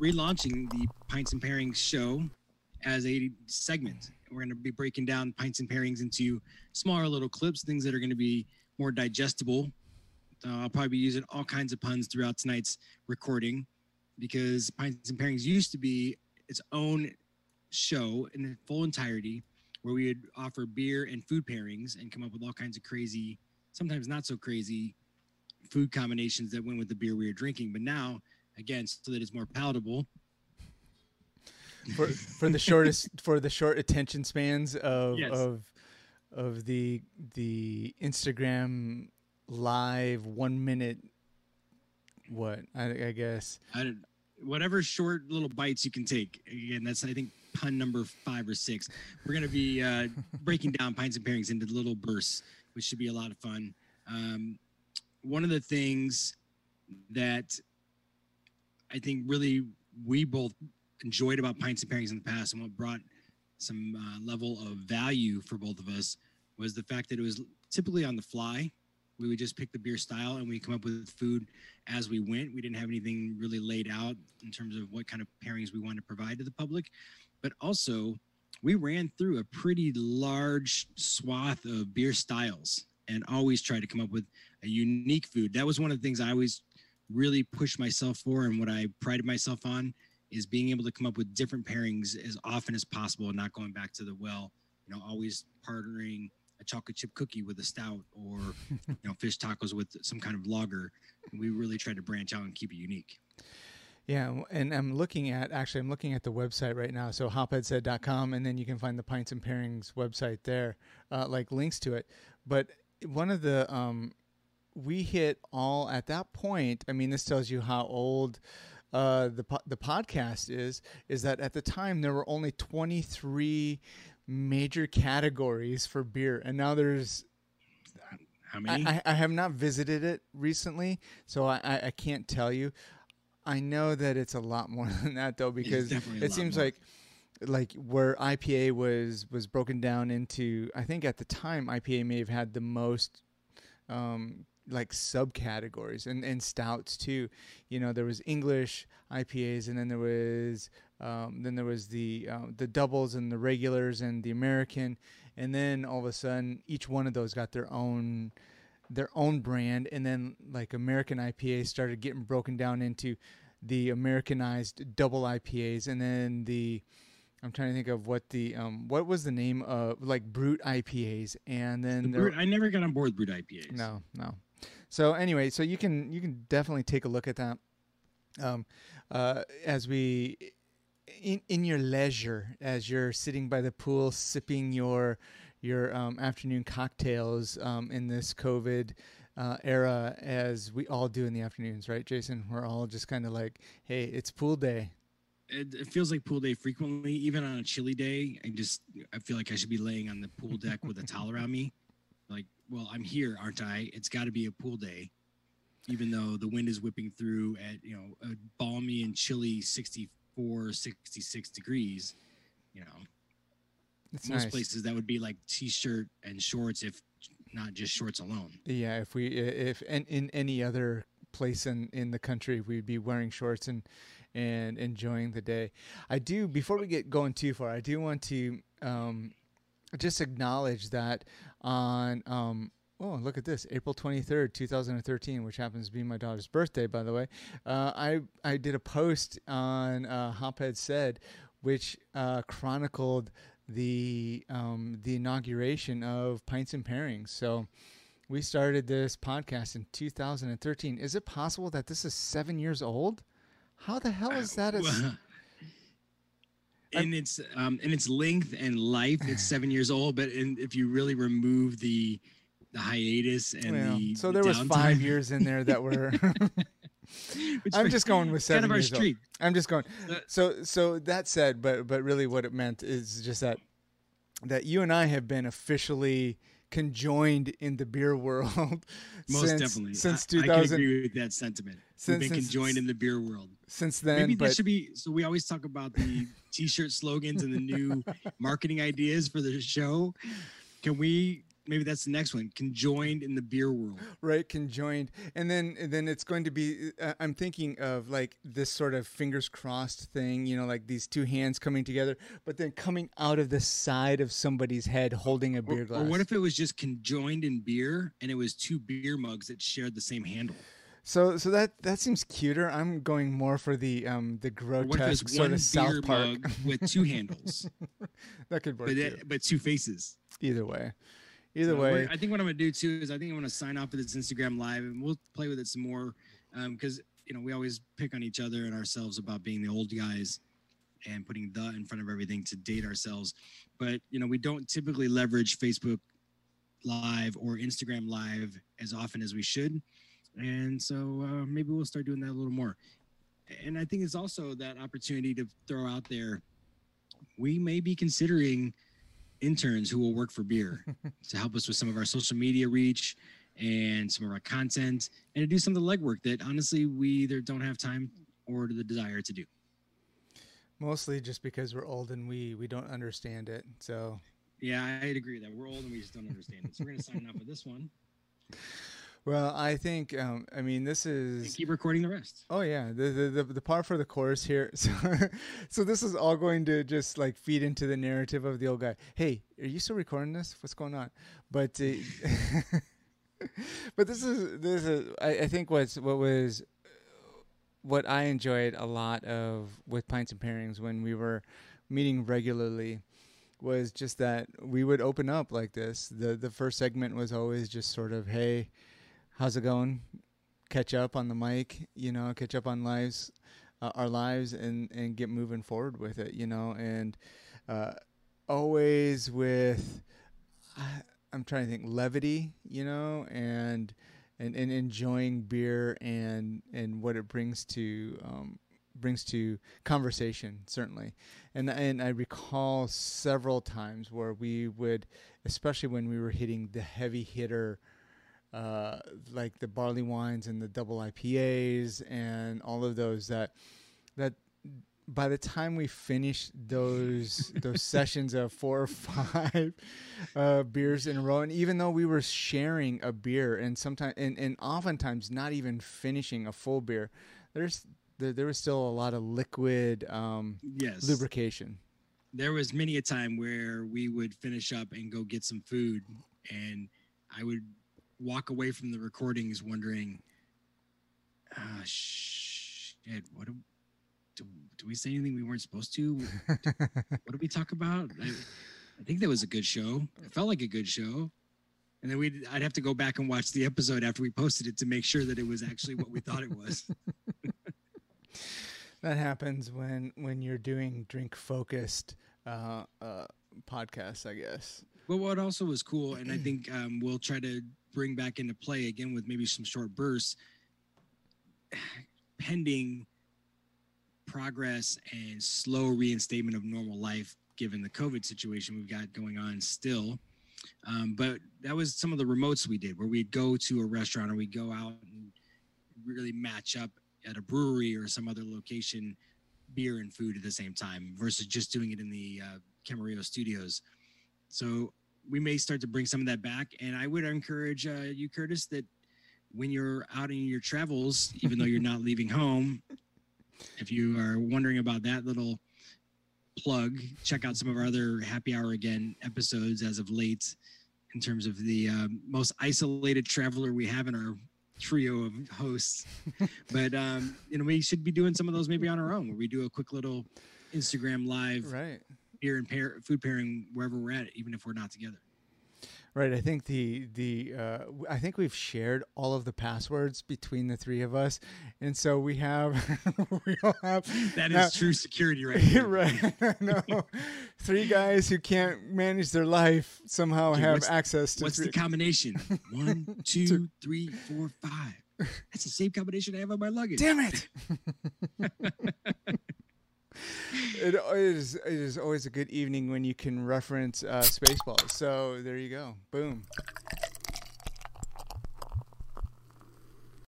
relaunching the Pints and Pairings show as a segment. We're going to be breaking down Pints and Pairings into smaller little clips, things that are going to be more digestible. Uh, I'll probably be using all kinds of puns throughout tonight's recording because Pints and Pairings used to be its own show in full entirety where we would offer beer and food pairings and come up with all kinds of crazy, sometimes not so crazy food combinations that went with the beer we were drinking. But now, again, so that it's more palatable. For, for the shortest for the short attention spans of Yes. of of the the Instagram live one minute what I, I guess I don't, whatever short little bites you can take. Again, that's I think pun number five or six. We're gonna be uh, breaking down pints and pairings into little bursts, which should be a lot of fun. Um, one of the things that I think really we both enjoyed about pints and pairings in the past, and what brought some uh, level of value for both of us was the fact that it was typically on the fly. We would just pick the beer style and we come up with food as we went. We didn't have anything really laid out in terms of what kind of pairings we wanted to provide to the public. But also, we ran through a pretty large swath of beer styles and always tried to come up with a unique food. That was one of the things I always really push myself for and what I prided myself on is being able to come up with different pairings as often as possible and not going back to the well, you know, always partnering a chocolate chip cookie with a stout or you know fish tacos with some kind of lager. We really tried to branch out and keep it unique. Yeah, and I'm looking at actually I'm looking at the website right now. So hopheadsaid.com and then you can find the Pints and Pairings website there, uh, like links to it. But one of the um, we hit all at that point. I mean, this tells you how old uh, the po- the podcast is. Is that at the time there were only 23 major categories for beer, and now there's How many? I, I, I have not visited it recently, so I, I, I can't tell you. I know that it's a lot more than that though, because it seems more. like like where IPA was was broken down into. I think at the time IPA may have had the most um, like subcategories and, and stouts too. You know, there was English IPAs, and then there was um, then there was the uh, the doubles and the regulars and the American, and then all of a sudden each one of those got their own their own brand, and then like American IPA started getting broken down into the Americanized double IPAs, and then the I'm trying to think of what the um what was the name of like brut IPAs, and then The brut, I never got on board with brut IPAs. no, no. So anyway, so you can you can definitely take a look at that um, uh, as we in in your leisure as you're sitting by the pool sipping your your um, afternoon cocktails um, in this COVID uh, era, as we all do in the afternoons, right, Jason? We're all just kind of like, hey, it's pool day. It, it feels like pool day frequently, even on a chilly day. I just I feel like I should be laying on the pool deck with a towel around me. Well, I'm here, aren't I? It's got to be a pool day, even though the wind is whipping through at you know a balmy and chilly 64, 66 degrees. You know, It's most nice. places that would be like t-shirt and shorts, if not just shorts alone. Yeah, if we if in, in any other place in in the country, we'd be wearing shorts and and enjoying the day. I do before we get going too far. I do want to um, just acknowledge that on um, oh look at this April twenty third, two thousand and thirteen, which happens to be my daughter's birthday, by the way. Uh, I I did a post on uh, Hophead said, which uh, chronicled the um, the inauguration of Pints and Pairings. So we started this podcast in 2013. Is it possible that this is seven years old? How the hell is that? in its um, in its length and life, it's seven years old. But in, if you really remove the the hiatus and well, the so the there was five years in there that were. I'm just going with seven kind of our years old. I'm just going. Uh, So so that said, but but really, what it meant is just that that you and I have been officially conjoined in the beer world Most since, definitely. since I, I can agree with that sentiment. Since- We've been since- conjoined in the beer world. since then. Maybe but that should be. So we always talk about the t-shirt slogans and the new marketing ideas for the show. Can we maybe that's the next one. Conjoined in the beer world. right conjoined and then and then it's going to be uh, i'm thinking of like this sort of fingers crossed thing you know like these two hands coming together but then coming out of the side of somebody's head holding a beer glass or what if it was just conjoined in beer and it was two beer mugs that shared the same handle? so so that that seems cuter i'm going more for the um the Or what if it's grotesque sort of south beer park mug with two handles, that could work but too. it, but two faces? either way either way I think what I'm gonna do too is I think I'm gonna sign off with this Instagram live and we'll play with it some more because you know we always pick on each other and ourselves about being the old guys and putting the in front of everything to date ourselves. But you know we don't typically leverage Facebook Live or Instagram Live as often as we should, and so uh, maybe we'll start doing that a little more. And I think it's also that opportunity to throw out there. We may be considering interns who will work for beer to help us with some of our social media reach and some of our content and to do some of the legwork that honestly we either don't have time or the desire to do. mostly just because we're old and we we don't understand it so Yeah, I'd agree that we're old and we just don't understand it. So we're gonna sign off with this one well i think um i mean this and is keep recording the rest. Oh yeah, the the the, the par for the course here. So, so this is all going to just like feed into the narrative of the old guy. Hey, are you still recording this? What's going on? But, uh, but this is this is I, I think what's what was what I enjoyed a lot of with pints and pairings when we were meeting regularly was just that we would open up like this. the The first segment was always just sort of, "Hey, how's it going?" catch up on the mic, you know, catch up on lives, uh, our lives, and and get moving forward with it, you know, and uh, always with, I, I'm trying to think levity, you know, and and and enjoying beer and and what it brings to um, brings to conversation certainly and and I recall several times where we would especially when we were hitting the heavy hitter uh, like the barley wines and the double IPAs and all of those that that by the time we finished those those sessions of four or five uh, beers in a row, and even though we were sharing a beer and sometimes and, and oftentimes not even finishing a full beer, there's there, there was still a lot of liquid um, Yes. lubrication. there was many a time where we would finish up and go get some food and i would walk away from the recordings wondering ah shit what do, do, do we say anything we weren't supposed to? What did we talk about? I, I think that was a good show. It felt like a good show. And then we'd i'd have to go back and watch the episode after we posted it to make sure that it was actually what we thought it was. That happens when when you're doing drink focused uh, uh, podcasts, I guess. But what also was cool, and I think um, we'll try to bring back into play again with maybe some short bursts, pending progress and slow reinstatement of normal life, given the COVID situation we've got going on still. Um, but that was some of the remotes we did, where we'd go to a restaurant or we'd go out and really match up at a brewery or some other location, beer and food at the same time, versus just doing it in the uh, Camarillo studios. So we may start to bring some of that back. And I would encourage uh, you, Curtis, that when you're out in your travels, even though you're not leaving home, if you are wondering about that little plug, check out some of our other happy hour again episodes as of late in terms of the uh, most isolated traveler we have in our trio of hosts. but, um, you know, we should be doing some of those maybe on our own where we do a quick little Instagram live Right. Beer and pair, food pairing wherever we're at, even if we're not together. Right. I think the the uh, I think we've shared all of the passwords between the three of us, and so we have we all have That is true security right there. right. no, three guys who can't manage their life somehow Okay, have access to. What's three- the combination? One, two, three, four, five. That's the same combination I have on my luggage. Damn it! It is it is always a good evening when you can reference uh, Spaceballs. So there you go. Boom.